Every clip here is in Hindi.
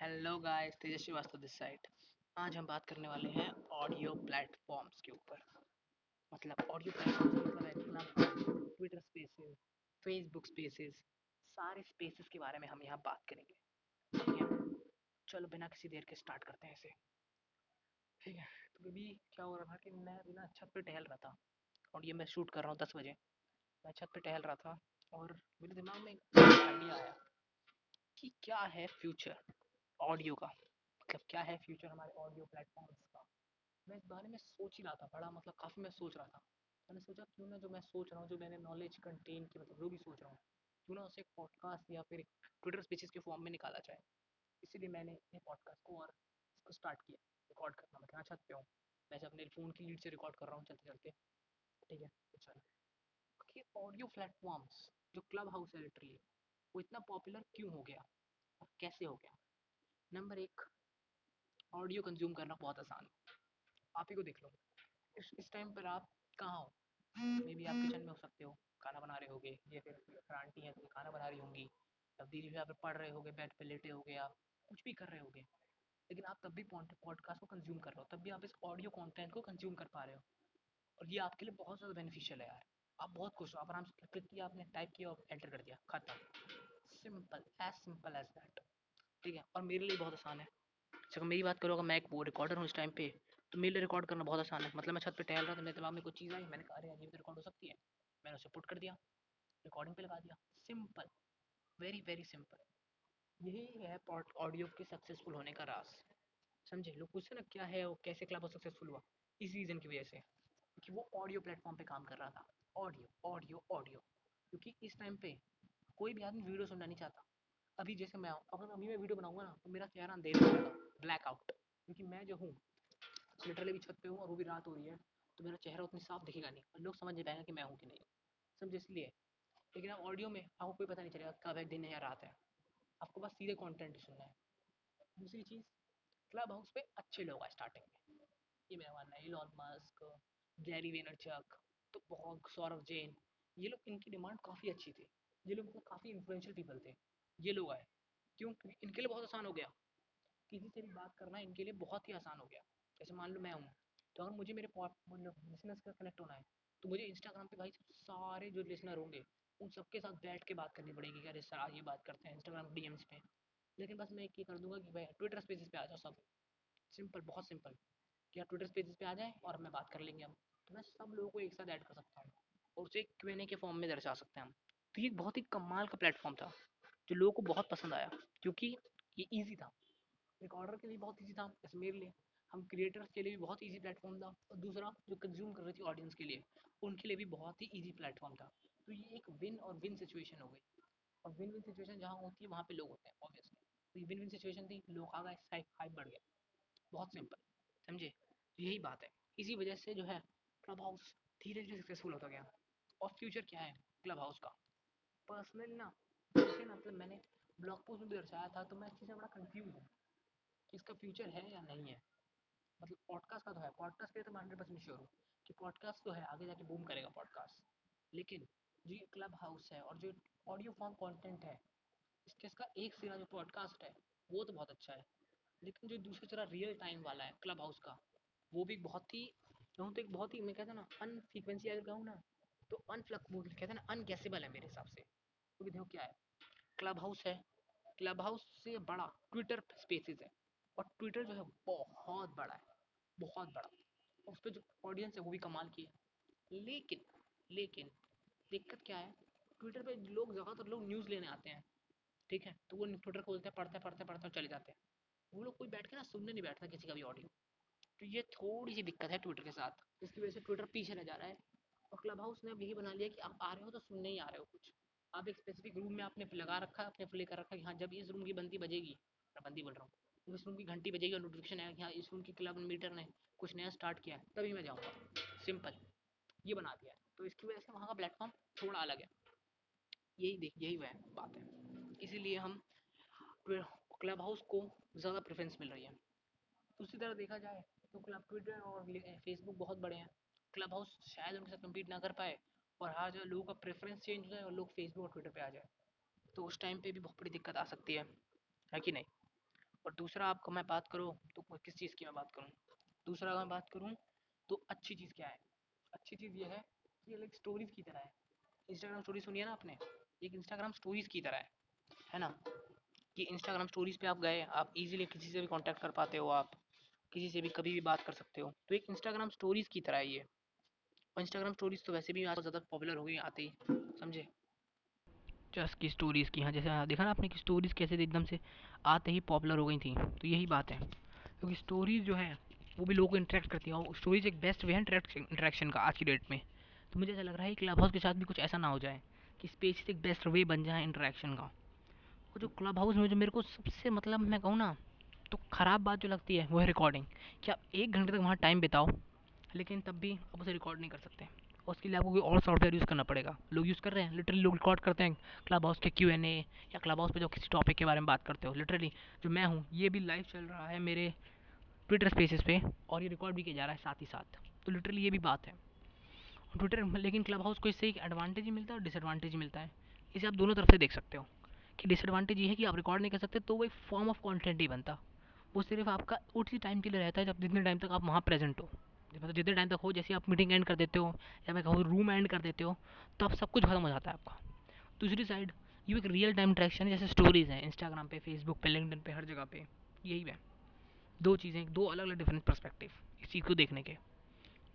हेलो गाइस तेजस्वी वास्तव दिस साइड आज हम बात करने वाले हैं ऑडियो प्लेटफॉर्म्स के ऊपर। मतलब ऑडियो प्लेटफॉर्म्स मतलब ट्विटर स्पेसेस फेसबुक स्पेसेस सारे स्पेसेस के बारे में हम यहाँ बात करेंगे। ठीक है? चलो, बिना किसी देर के स्टार्ट करते हैं इसे। ठीक है? तो अभी क्या हो रहा था कि मैं अभी ना छत पर टहल रहा था। और ये मैं शूट कर रहा हूँ दस बजे। मैं छत पे टहल रहा था और मेरे दिमाग में एक आइडिया आया कि क्या है फ्यूचर ऑडियो का। मतलब क्या है फ्यूचर हमारे ऑडियो प्लेटफॉर्म्स का? मैं इस बारे में सोच ही रहा था, बड़ा मतलब काफ़ी मैं सोच रहा था। मैंने सोचा, क्यों ना जो मैं सोच रहा हूँ, जो मैंने नॉलेज कंटेन की मतलब जो भी सोच रहा हूँ, क्यों ना उसे एक पॉडकास्ट या फिर ट्विटर स्पीचेस के फॉर्म में निकाला जाए। इसीलिए मैंने ये पॉडकास्ट को और इसको स्टार्ट किया रिकॉर्ड करना। मैं छत पे हूँ वैसे अपने फ़ोन की लीड से रिकॉर्ड कर रहा हूँ चलते चलते, ठीक है तो चलो। कि ऑडियो प्लेटफॉर्म्स जो क्लब हाउस है लिटरली वो इतना पॉपुलर क्यों हो गया? और कैसे हो गया? नंबर एक ऑडियो कंज्यूम करना बहुत आसान है। आप ही को देख लो इस इस टाइम पर आप कहाँ हो? मे बी आप किचन में हो सकते हो। खाना बना रहे होगे, या फिर आंटी हैं तो खाना बना रही होंगी। तब दीदी यहाँ पर पढ़ रहे होगे बेड पे लेटे होगे आप, कुछ भी कर रहे होगे। लेकिन आप तब भी पॉडकास्ट को कंज्यूम कर रहे हो। तब भी आप इस ऑडियो कंटेंट को कंज्यूम कर पा रहे हो। और ये आपके लिए बहुत ज़्यादा बेनिफिशियल है यार। आप बहुत खुश हो। आप आराम से क्लिक किया आपने टाइप किया और एंटर कर दिया। खत्म। Simple as simple as that ठीक है, और मेरे लिए बहुत आसान है। अगर मेरी बात करो, अगर मैं एक वो रिकॉर्डर हूँ इस टाइम पे तो मेरे लिए रिकॉर्ड करना बहुत आसान है। मतलब मैं छत पे टहल रहा था, मेरे दिमाग में कुछ चीज़ आई, मैंने कहा, अरे भी रिकॉर्ड हो सकती है। मैंने उसे पुट कर दिया रिकॉर्डिंग पे लगा दिया। सिंपल वेरी वेरी सिंपल यही है पॉट ऑडियो के सक्सेसफुल होने का राज। समझे? लोग पूछते ना, क्या है और कैसे क्लब सक्सेसफुल हुआ? इस रीज़न की वजह से क्योंकि वो ऑडियो प्लेटफॉर्म पे काम कर रहा था। ऑडियो ऑडियो ऑडियो क्योंकि इस टाइम पे कोई भी आदमी वीडियो सुनना नहीं चाहता। अभी जैसे मैं अगर अभी मैं वीडियो बनाऊँगा ना तो मेरा चेहरा अंधेरा हो जाएगा ब्लैक आउट क्योंकि मैं जो हूँ लिटरली भी छत पे हूँ और वो भी रात हो रही है तो मेरा चेहरा उतनी साफ़ दिखेगा नहीं और लोग समझ नहीं पाएँगे कि मैं हूँ कि नहीं। समझे, इसलिए। लेकिन अब ऑडियो में आपको कोई पता नहीं चलेगा कब है, दिन है या रात है। आपको बस सीधे कॉन्टेंट सुनना है। दूसरी चीज़ क्लब हाउस पे अच्छे लोग आए स्टार्टिंग में। ये मेरा मानना है इलॉन मस्क गैरी वेनरचक तो बहुत, सौरभ जैन, ये लोग, इनकी डिमांड काफ़ी अच्छी थी। ये लोग मतलब काफ़ी इन्फ्लुएंशियल पीपल थे। ये लोग आए। क्यों? इनके लिए बहुत आसान हो गया। किसी से भी बात करना इनके लिए बहुत ही आसान हो गया। जैसे मान लो मैं हूँ तो अगर मुझे मेरे मतलब लिसनर्स का कनेक्ट होना है तो मुझे इंस्टाग्राम पे भाई सारे जो लिसनर होंगे, उन सबके साथ बैठ के बात करनी पड़ेगी अरे सर, आज ये बात करते हैं इंस्टाग्राम डीएम्स पे। लेकिन बस मैं एक ही कर दूँगा कि भाई ट्विटर स्पेसेस पे आ जाओ सब। सिंपल बहुत सिंपल कि आप ट्विटर स्पेसेस पे आ जाएँ और हमें बात कर लेंगे हम। तो मैं सब लोगों को एक साथ ऐड कर सकता हूँ। और उसे क्यू के फॉर्म में दर्शा सकते हैं हम। तो ये बहुत ही कमाल का प्लेटफॉर्म था। जो लोगों को बहुत पसंद आया क्योंकि ये ईजी था। रिकॉर्डर के लिए बहुत ईजी था जैसे मेरे लिए। हम क्रिएटर्स के लिए भी बहुत ईजी प्लेटफॉर्म था और दूसरा जो कंज्यूम कर रही थी ऑडियंस के लिए उनके लिए भी बहुत ही ईजी प्लेटफॉर्म था। तो ये एक विन और विन सिचुएशन हो गई। और विन विन सिचुएशन जहाँ होती है वहाँ पे लोग होते हैं ऑब्वियसली तो ये विन विन सिचुएशन थी लोग आ गए हाइप बढ़ गया। बहुत सिंपल समझे? तो यही बात है। इसी वजह से जो है क्लब हाउस धीरे धीरे सक्सेसफुल होता गया। और फ्यूचर क्या है क्लब हाउस का? पर्सनली ना। जैसे मतलब मैंने ब्लॉग पोस्ट में भी दर्शाया था तो मैं इस में बड़ा कंफ्यूज हूँ कि इसका फ्यूचर है या नहीं है। मतलब पॉडकास्ट का तो है पॉडकास्ट के लिए तो मैं हंड्रेड परसेंट श्योर हूँ कि पॉडकास्ट तो है, आगे जाके बूम करेगा पॉडकास्ट लेकिन जो ये क्लब हाउस है और जो ऑडियो फॉर्म कंटेंट है, इसके, इसका एक सिरा जो पॉडकास्ट है, वो तो बहुत अच्छा है। लेकिन जो दूसरा सिरा रियल टाइम वाला है क्लब हाउस का, वो भी बहुत ही कहूँ तो एक बहुत ही, मैं कहता ना अन फ्रीक्वेंसी अगर कहूँ ना तो अनफ्लक कहते हैं ना अनगैसेबल है मेरे हिसाब से। क्योंकि देखो क्या है क्लब हाउस है। क्लब हाउस से बड़ा ट्विटर स्पेसिस है। और ट्विटर जो है बहुत बड़ा है, बहुत बड़ा। और उस पर जो ऑडियंस है वो भी कमाल की है। लेकिन लेकिन दिक्कत क्या है? ट्विटर पे लोग ज़्यादातर लोग न्यूज़ लेने आते हैं, ठीक है? तो वो ट्विटर खोलते हैं, पढ़ते पढ़ते पढ़ते चले जाते हैं। वो लोग कोई बैठ के ना सुनने नहीं बैठता किसी का भी ऑडियो। तो ये थोड़ी सी दिक्कत है ट्विटर के साथ। इसकी वजह से ट्विटर पीछे रह जा रहा है। और क्लब हाउस ने अब यही बना लिया कि आप आ रहे हो तो सुनने ही आ रहे हो कुछ। आप एक स्पेसिफिक रूम में आपने लगा रखा है अपने प्ले कर रखा है हाँ जब इस रूम की बंदी बजेगी, मैं बंदी बोल रहा हूँ इस रूम की घंटी बजेगी और नोटिफिकेशन आएगा हाँ इस रूम की क्लब मीटर ने कुछ नया स्टार्ट किया है, तभी मैं जाऊँगा। सिंपल ये बना दिया है। तो इसकी वजह से वहाँ का प्लेटफॉर्म थोड़ा अलग है। यही देख, यही वह बात है। इसीलिए हम क्लब हाउस को ज़्यादा प्रेफरेंस मिल रही है। दूसरी तरह देखा जाए तो क्लब ट्विटर और फेसबुक बहुत बड़े हैं। क्लब हाउस शायद उनके साथ कम्पीट ना कर पाए और हर जगह लोगों का प्रेफरेंस चेंज हो जाए और लोग फेसबुक और ट्विटर पे आ जाए तो उस टाइम पे भी बहुत बड़ी दिक्कत आ सकती है। है कि नहीं? और दूसरा, आपको मैं बात करूँ तो किस चीज़ की मैं बात करूँ? दूसरा, अगर मैं बात करूँ तो अच्छी चीज़ क्या है? अच्छी चीज़ ये है कि लाइक स्टोरीज की तरह है। इंस्टाग्राम स्टोरी सुनी है ना आपने? एक इंस्टाग्राम स्टोरीज की तरह है। है ना? कि इंस्टाग्राम स्टोरीज पे आप गए, आप इजीली किसी से भी कांटेक्ट कर पाते हो आप, किसी से भी कभी भी बात कर सकते हो। तो एक इंस्टाग्राम स्टोरीज की तरह है ये। और इंस्टाग्राम स्टोरीज तो वैसे भी आज ज़्यादा पॉपुलर हो गई आते ही समझे? जस्ट की स्टोरीज़ की हाँ जैसे हाँ, देखा ना आपने कि स्टोरीज़ कैसे एकदम से आते ही पॉपुलर हो गई थी तो यही बात है। क्योंकि स्टोरीज़ जो है वो भी लोगों को इंटरेक्ट करती है और स्टोरीज एक बेस्ट वे है इंटरेक्शन का आज की डेट में। तो मुझे ऐसा लग रहा है कि क्लब हाउस के साथ भी कुछ ऐसा ना हो जाए कि स्पेस एक बेस्ट वे बन जाए इंटरेक्शन का। और जो क्लब हाउस में जो मेरे को सबसे मतलब मैं कहूँ ना तो ख़राब बात जो लगती है वो है रिकॉर्डिंग कि आप एक घंटे तक वहाँ टाइम बिताओ? लेकिन तब भी आप उसे रिकॉर्ड नहीं कर सकते। उसके लिए आपको कोई और सॉफ्टवेयर यूज़ करना पड़ेगा। लोग यूज़ कर रहे हैं लिटरली लोग रिकॉर्ड करते हैं क्लब हाउस के क्यू एन ए या क्लब हाउस पर जो किसी टॉपिक के बारे में बात करते हो। लिटरली जो मैं हूँ, ये भी लाइव चल रहा है मेरे ट्विटर स्पेसिस पे और ये रिकॉर्ड भी किया जा रहा है साथ ही साथ। तो लिटरली ये भी बात है। ट्विटर लेकिन क्लब हाउस को इससे एक एडवांटेज ही मिलता है और डिसएडवांटेज ही मिलता है। इसे आप दोनों तरफ़ से देख सकते हो कि डिसएडवांटेज ये है कि आप रिकॉर्ड नहीं कर सकते तो वो एक फॉर्म ऑफ़ कॉन्टेंट ही बनता। वो सिर्फ़ आपका उसी टाइम के लिए रहता है जब जितने टाइम तक आप वहाँ प्रेजेंट हो। मतलब जितने टाइम तक हो, जैसे आप मीटिंग एंड कर देते हो, या मैं कहूँ रूम एंड कर देते हो तो आप सब कुछ खत्म हो जाता है आपका। दूसरी साइड ये एक रियल टाइम इंट्रैक्शन है, जैसे स्टोरीज़ हैं इंस्टाग्राम पे फेसबुक पे लिंकडिन पे, हर जगह पे, यही है। दो चीज़ें, दो अलग अलग डिफरेंट पर्सपेक्टिव इस चीज़ को देखने के।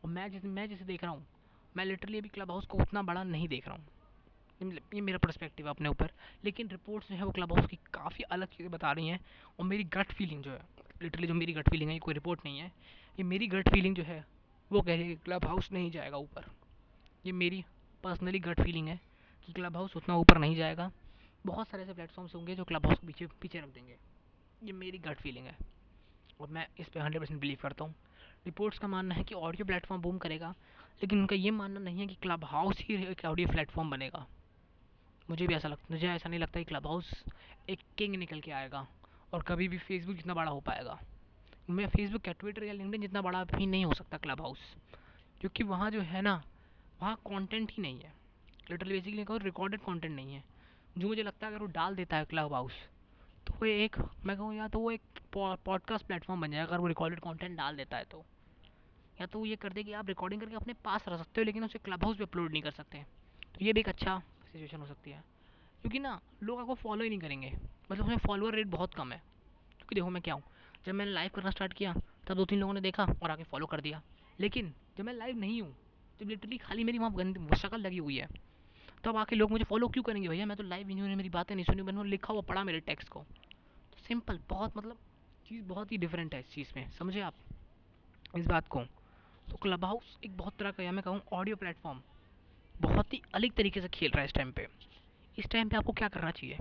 और मैं जैसे मैं जैसे देख रहा हूँ, मैं लिटरली अभी क्लब हाउस को उतना बड़ा नहीं देख रहा हूँ। ये मेरा पर्सपेक्टिव अपने ऊपर, लेकिन रिपोर्ट्स जो है वो क्लब हाउस की काफ़ी अलग चीज़ें बता रही हैं, और मेरी गट फीलिंग जो है लिटरली जो मेरी गट फीलिंग है, ये कोई रिपोर्ट नहीं है। ये मेरी गट फीलिंग जो है, वो कह रही है क्लब हाउस नहीं जाएगा ऊपर। ये मेरी पर्सनली गट फीलिंग है कि क्लब हाउस उतना ऊपर नहीं जाएगा। बहुत सारे ऐसे प्लेटफॉर्म्स होंगे जो क्लब हाउस को पीछे पीछे रख देंगे। ये मेरी गट फीलिंग है। और मैं इस पर हंड्रेड परसेंट बिलीव करता हूँ। रिपोर्ट्स का मानना है कि ऑडियो प्लेटफॉर्म बूम करेगा, लेकिन उनका ये मानना नहीं है कि क्लब हाउस ही एक ऑडियो प्लेटफॉर्म बनेगा। मुझे भी ऐसा लगता मुझे ऐसा नहीं लगता कि क्लब हाउस एक किंग निकल के आएगा। और कभी भी फेसबुक जितना बड़ा हो पाएगा। मैं फेसबुक या ट्विटर या लिंकडिन जितना बड़ा भी नहीं हो सकता क्लब हाउस क्योंकि वहाँ जो है ना, वहाँ कंटेंट ही नहीं है। लिटरली बेसिकली कहूँ रिकॉर्डेड कंटेंट नहीं है। जो मुझे लगता है अगर वो डाल देता है क्लब हाउस तो वो एक, मैं कहूँ या तो वो एक पॉडकास्ट प्लेटफॉर्म बन जाएगा, अगर वो रिकॉर्डेड कंटेंट डाल देता है तो। या तो ये कर दे कि आप रिकॉर्डिंग करके अपने पास रख सकते हो, लेकिन उसे क्लब हाउस पे अपलोड नहीं कर सकते। तो ये भी एक अच्छा सिचुएशन हो सकती है। क्योंकि ना, लोग आपको फॉलो ही नहीं करेंगे। मतलब उसमें फॉलोअर रेट बहुत कम है। क्योंकि देखो मैं क्या हूँ, जब मैंने लाइव करना स्टार्ट किया, तब दो तीन लोगों ने देखा और आके फॉलो कर दिया। लेकिन जब मैं लाइव नहीं हूँ, जब लिटरली खाली मेरी वहाँ गंदी शक्ल लगी हुई है, तब आके लोग मुझे फॉलो क्यों करेंगे? भैया, मैं तो लाइव नहीं हूँ, मेरी बातें नहीं सुनी, मैंने लिखा हुआ पढ़ा मेरे टेक्स्ट को। तो सिंपल बहुत मतलब चीज़ बहुत ही डिफरेंट है इस चीज़ में, समझे आप? इस बात को। तो क्लब हाउस एक बहुत तरह का, या मैं कहूँ ऑडियो प्लेटफॉर्म बहुत ही अलग तरीके से खेल रहा है इस टाइम पे। इस टाइम पे आपको क्या करना चाहिए?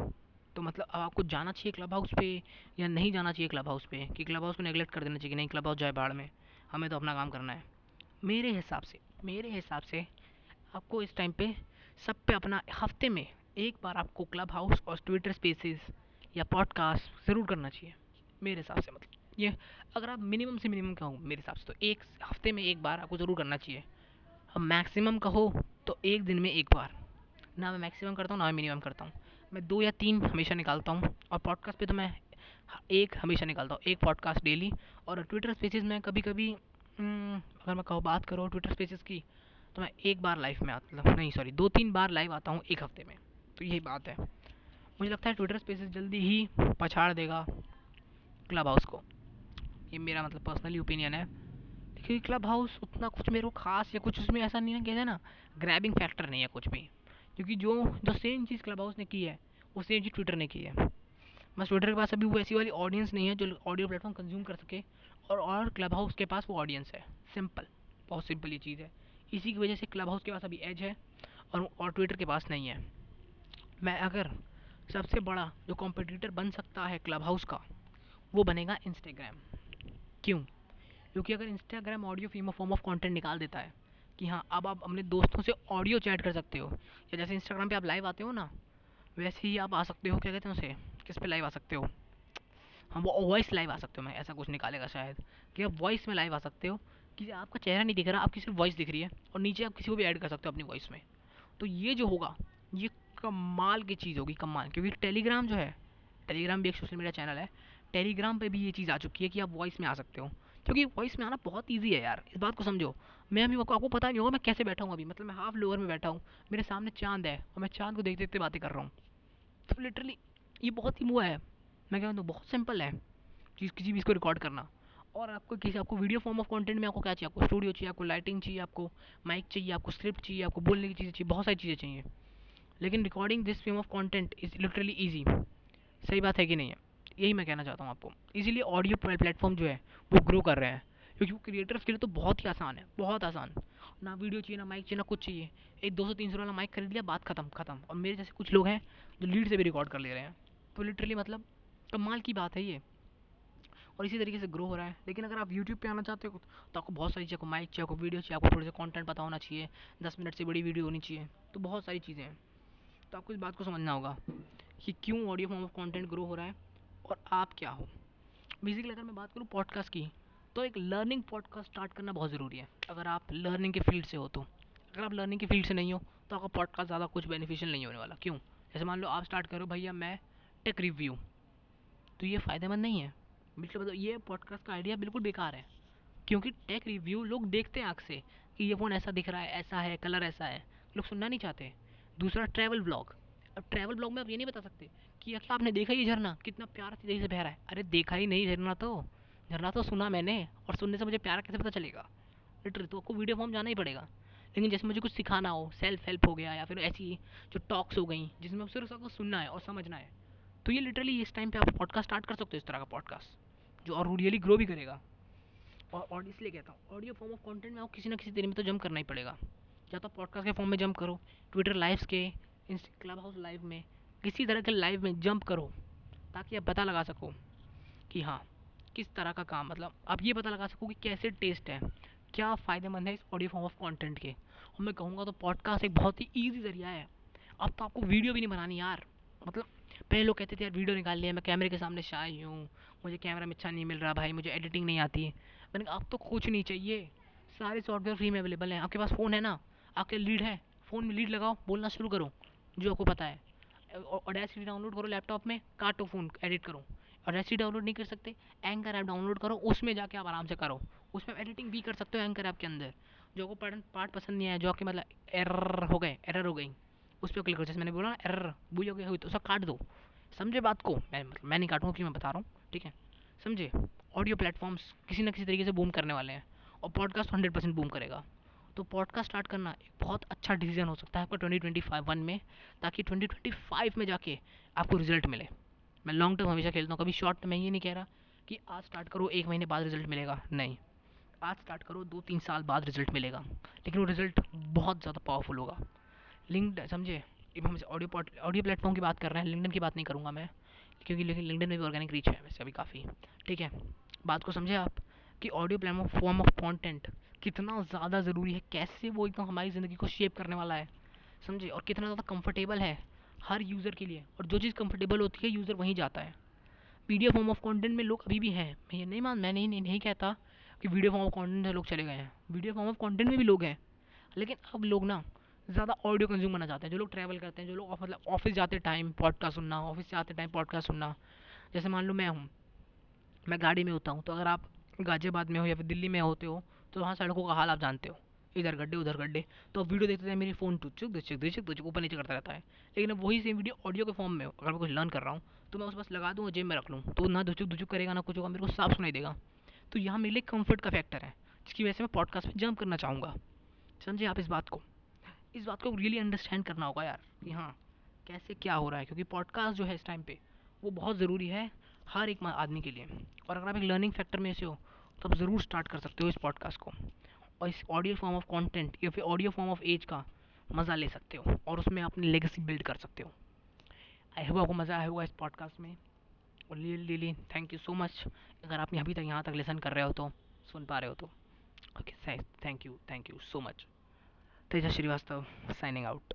तो मतलब अब आपको जाना चाहिए क्लब हाउस पे या नहीं जाना चाहिए क्लब हाउस पे? कि क्लब हाउस को नेगलेक्ट कर देना चाहिए कि नहीं क्लब हाउस जाए बाढ़ में। हमें तो अपना काम करना है। मेरे हिसाब से, मेरे हिसाब से आपको इस टाइम पे सब पे अपना हफ़्ते में एक बार आपको क्लब हाउस और ट्विटर स्पेसिस या पॉडकास्ट ज़रूर करना चाहिए। मेरे हिसाब से मतलब। ये अगर आप मिनिमम से मिनिमम कहूँ, मेरे हिसाब से तो एक हफ़्ते में एक बार आपको ज़रूर करना चाहिए। अब मैक्सिमम कहो तो एक दिन में एक बार। ना मैं मैक्सिमम करता हूँ, ना मैं मिनिमम करता हूँ। मैं दो या तीन हमेशा निकालता हूँ और पॉडकास्ट पे तो मैं एक हमेशा निकालता हूँ, एक पॉडकास्ट डेली और ट्विटर स्पेसिस में कभी कभी अगर मैं कहूँ बात करो ट्विटर स्पेसिस की तो मैं एक बार लाइव में आता मतलब नहीं सॉरी दो तीन बार लाइव आता हूँ एक हफ़्ते में। तो यही बात है। मुझे लगता है ट्विटर स्पेसिस जल्दी ही पछाड़ देगा क्लब हाउस को। ये मेरा मतलब पर्सनली ओपिनियन है। क्योंकि क्लब हाउस उतना कुछ मेरे को खास या कुछ उसमें ऐसा नहीं है कहते ना ग्रैबिंग फैक्टर नहीं है कुछ भी। क्योंकि जो जो सेम चीज़ क्लब हाउस ने की है, वो सेम चीज़ ट्विटर ने की है। बस ट्विटर के पास अभी वो ऐसी वाली ऑडियंस नहीं है जो ऑडियो प्लेटफॉर्म कंज्यूम कर सके, और और क्लब हाउस के पास वो ऑडियंस है। सिंपल बहुत सिंपल ये चीज़ है। इसी की वजह से क्लब हाउस के पास अभी एज है, और और ट्विटर के पास नहीं है। मैं अगर सबसे बड़ा जो कॉम्पिटिटर बन सकता है क्लब हाउस का, वो बनेगा इंस्टाग्राम क्यों? क्योंकि अगर इंस्टाग्राम ऑडियो फीम फॉर्म ऑफ़ कंटेंट निकाल देता है कि हाँ अब आप अपने दोस्तों से ऑडियो चैट कर सकते हो। या जैसे इंस्टाग्राम पे आप लाइव आते हो ना, वैसे ही आप आ सकते हो, क्या कहते हैं उसे? किस पे लाइव आ सकते हो? हाँ वो वॉइस लाइव आ सकते हो, मैं ऐसा कुछ निकालेगा शायद। कि आप वॉइस में लाइव आ सकते हो, कि आपका चेहरा नहीं दिख रहा, आपकी सिर्फ़ वॉइस दिख रही है, और नीचे आप किसी को भी ऐड कर सकते हो अपनी वॉइस में। तो ये जो होगा, ये कमाल की चीज़ होगी, कमाल। क्योंकि टेलीग्राम जो है टेलीग्राम भी एक सोशल मीडिया चैनल है टेलीग्राम पे भी ये चीज़ आ चुकी है कि आप वॉइस में आ सकते हो। क्योंकि वॉइस में आना बहुत ईजी है यार। इस बात को समझो। मैं अभी आपको पता नहीं होगा मैं कैसे बैठा हूँ अभी। मतलब मैं हाफ़ लोअर में बैठा हूँ। मेरे सामने चाँद है और मैं चाँद को देखते देखते बातें कर रहा हूँ। तो लिटरली ये बहुत ही मुआ है। मैं कहता हूँ बहुत सिंपल है चीज़ किसी भी इसको रिकॉर्ड करना। और आपको किसी, आपको वीडियो फॉर्म ऑफ़ कंटेंट में आपको क्या चाहिए? आपको स्टूडियो चाहिए, आपको लाइटिंग चाहिए, आपको माइक चाहिए, आपको स्क्रिप्ट चाहिए, आपको बोलने की चीज़ें चाहिए, बहुत सारी चीज़ें चाहिए। लेकिन recording this form of content is literally easy सही बात है कि नहीं है? यही मैं कहना चाहता हूँ आपको। इसीलिए ऑडियो प्लेटफॉर्म जो है, वो ग्रो कर रहे हैं। क्योंकि वो क्रिएटर्स के लिए तो बहुत ही आसान है, बहुत आसान। ना वीडियो चाहिए, ना माइक चाहिए, ना कुछ चाहिए। एक दो सौ, तीन सौ वाला माइक खरीद लिया, बात खत्म खत्म। और मेरे जैसे कुछ लोग हैं, जो लीड से भी रिकॉर्ड कर ले रहे हैं। तो लिटरली मतलब कमाल की बात है ये। और इसी तरीके से ग्रो हो रहा है। लेकिन अगर आप यूट्यूब पे आना चाहते हो तो आपको बहुत सारी चीज़ माइक चाहिए, आपको वीडियो चाहिए, आपको थोड़े से कंटेंट पता होना चाहिए। दस मिनट से बड़ी वीडियो होनी चाहिए। तो बहुत सारी चीज़ें हैं। तो आपको इस बात को समझना होगा कि क्यों audio form of content grow हो रहा है। और आप क्या हो? बेसिकली अगर मैं बात करूँ पॉडकास्ट की तो एक लर्निंग पॉडकास्ट स्टार्ट करना बहुत ज़रूरी है। अगर आप लर्निंग के फ़ील्ड से हो तो। अगर आप लर्निंग के फ़ील्ड से नहीं हो तो आपका पॉडकास्ट ज़्यादा कुछ बेनिफिशियल नहीं होने वाला। क्यों? जैसे मान लो आप स्टार्ट करो भैया, मैं टेक रिव्यू तो ये फ़ायदेमंद नहीं है। बिल्कुल मतलब ये पॉडकास्ट का आइडिया बिल्कुल बेकार है। क्योंकि टेक रिव्यू लोग देखते हैं आँख से कि ये फ़ोन ऐसा दिख रहा है, ऐसा है कलर ऐसा है। लोग सुनना नहीं चाहते। दूसरा ट्रैवल ब्लॉग अब ट्रैवल ब्लॉग में आप ये नहीं बता सकते कि क्या आपने देखा ये झरना? कितना प्यार तरीके से बह रहा है। अरे देखा ही नहीं झरना तो। झरना तो सुना मैंने और सुनने से मुझे प्यार कैसे पता चलेगा? लिटरली तो आपको वीडियो फॉर्म जाना ही पड़ेगा। लेकिन जैसे मुझे कुछ सिखाना हो सेल्फ हेल्प हो गया या फिर ऐसी जो टॉक्स हो गई, जिसमें सिर्फ़ आपको सुनना है और समझना है तो ये लिटरली इस टाइम पे आप पॉडकास्ट स्टार्ट कर सकते हो इस तरह का पॉडकास्ट जो और रियली ग्रो भी करेगा। और और इसलिए कहता हूँ ऑडियो फॉर्म ऑफ़ कंटेंट में आपको किसी ना किसी तरीके में तो जम करना ही पड़ेगा। या तो पॉडकास्ट के फॉर्म में जम करो ट्विटर लाइव्स के क्लब हाउस लाइव में किसी तरह के लाइव में जंप करो, ताकि आप पता लगा सको कि हाँ किस तरह का काम मतलब आप ये पता लगा सको कि कैसे टेस्ट है, क्या फ़ायदेमंद है इस ऑडियो फॉर्म ऑफ़ कंटेंट के। और मैं कहूँगा तो पॉडकास्ट एक बहुत ही ईजी ज़रिया है। अब तो आपको वीडियो भी नहीं बनानी यार। मतलब पहले लोग कहते थे, यार वीडियो निकाल लिया, मैं कैमरे के सामने शाई हूँ, मुझे कैमरा में अच्छा नहीं मिल रहा भाई, मुझे एडिटिंग नहीं आती। मैंने कहा, अब तो कुछ नहीं चाहिए। सारे सॉफ्टवेयर फ्री में अवेलेबल हैं। आपके पास फ़ोन है ना? आपके लीड है? फ़ोन में लीड लगाओ, बोलना शुरू करो, जो आपको पता है। ऑडेसिटी डाउनलोड करो लैपटॉप में काटो फ़ोन एडिट करो। ऑडेसिटी डाउनलोड नहीं कर सकते एंकर ऐप डाउनलोड करो, उसमें जाके आप आराम से करो। उसमें एडिटिंग भी कर सकते हो एंकर ऐप के अंदर। जो आपको पार्ट पार्ट पसंद नहीं आया, जो आपके मतलब एरर हो गए एरर हो गई, उस पर क्लिक करो। जैसे मैंने बोला ना एरर बुझ हो गई हुई तो उसका काट दो। समझे बात को? मैं मतलब मैं नहीं काटूँगा कि मैं बता रहा हूँ, ठीक है? समझे? ऑडियो प्लेटफॉर्म्स किसी ना किसी तरीके से बूम करने वाले हैं, और पॉडकास्ट हंड्रेड परसेंट बूम करेगा। तो पॉडकास्ट स्टार्ट करना एक बहुत अच्छा डिसीज़न हो सकता है आपका ट्वेंटी ट्वेंटी फाइव वन में, ताकि ट्वेंटी ट्वेंटी फाइव में जाके आपको रिज़ल्ट मिले। मैं लॉन्ग टर्म हमेशा खेलता हूँ, कभी शॉर्ट में ये नहीं कह रहा कि आज स्टार्ट करो, एक महीने बाद रिज़ल्ट मिलेगा, नहीं। आज स्टार्ट करो दो तीन साल बाद रिज़ल्ट मिलेगा। लेकिन वो रिज़ल्ट बहुत ज़्यादा पावरफुल होगा। लिंक्ड समझे? हम ऑडियो ऑडियो प्लेटफॉर्म की बात कर रहे हैं लिंकडन की बात नहीं करूँगा मैं, क्योंकि लेकिन लिंकडन में भी ऑर्गेनिक रीच है वैसे अभी काफ़ी। ठीक है? बात को समझे आप? कि audio platform form of content कितना ज़्यादा ज़रूरी है? कैसे वो एकदम हमारी ज़िंदगी को शेप करने वाला है? समझे? और कितना ज़्यादा कंफर्टेबल है हर यूज़र के लिए? और जो चीज़ कंफर्टेबल होती है यूज़र वहीं जाता है। वीडियो फॉर्म ऑफ़ कॉन्टेंट में लोग अभी भी हैं। मैं ये नहीं मान मैं नहीं, नहीं कहता कि वीडियो फॉर्म ऑफ़ कॉन्टेंट से लोग चले गए हैं। वीडियो फॉर्म ऑफ़ कॉन्टेंट में भी लोग हैं। लेकिन अब लोग ना ज़्यादा ऑडियो कंज्यूम करना चाहते हैं। जो लोग ट्रैवल करते हैं जो लोग मतलब ऑफ़िस जाते टाइम पॉडकास्ट सुनना ऑफ़िस से आते टाइम पॉडकास्ट सुनना। जैसे मान लो मैं हूँ मैं गाड़ी में होता हूँ तो अगर आप गाज़ियाबाद में हो या फिर दिल्ली में होते हो तो वहाँ सड़कों का हाल आप जानते हो। इधर गड्ढे, उधर गड्ढे। तो आप वीडियो देखते थे मेरी फ़ोन टुचुक दुचुक दुचुक दुचुक ऊपर नीचे करता रहता है। लेकिन अब वही सेम वीडियो ऑडियो के फॉर्म में हो। अगर मैं कुछ लर्न कर रहा हूँ तो मैं उस बस लगा दूँ और जेब में रख लूँ। तो ना दुचुक दुचुक करेगा, ना कुछ होगा, मेरे को साफ़ सुनाई देगा। तो यहाँ मेरे लिए कंफर्ट का फैक्टर है, जिसकी वजह से मैं पॉडकास्ट में जंप करना चाहूँगा। समझिए आप इस बात को? इस बात को रियली अंडरस्टैंड करना होगा यार कि हाँ कैसे क्या हो रहा है? क्योंकि पॉडकास्ट जो है इस टाइम पे, वो बहुत ज़रूरी है। हर एक आदमी के लिए। और अगर आप एक लर्निंग फैक्टर में से हो तो आप ज़रूर स्टार्ट कर सकते हो इस पॉडकास्ट को। और इस ऑडियो फॉर्म ऑफ़ कंटेंट या फिर ऑडियो फॉर्म ऑफ़ एज का मज़ा ले सकते हो, और उसमें अपनी लेगेसी बिल्ड कर सकते हो। आई होप आपको मज़ा आया होगा इस पॉडकास्ट में। और really really thank you so much अगर आप अभी तक यहाँ तक लेसन कर रहे हो तो सुन पा रहे हो तो। Okay thank you thank you so much Teja Srivastava signing out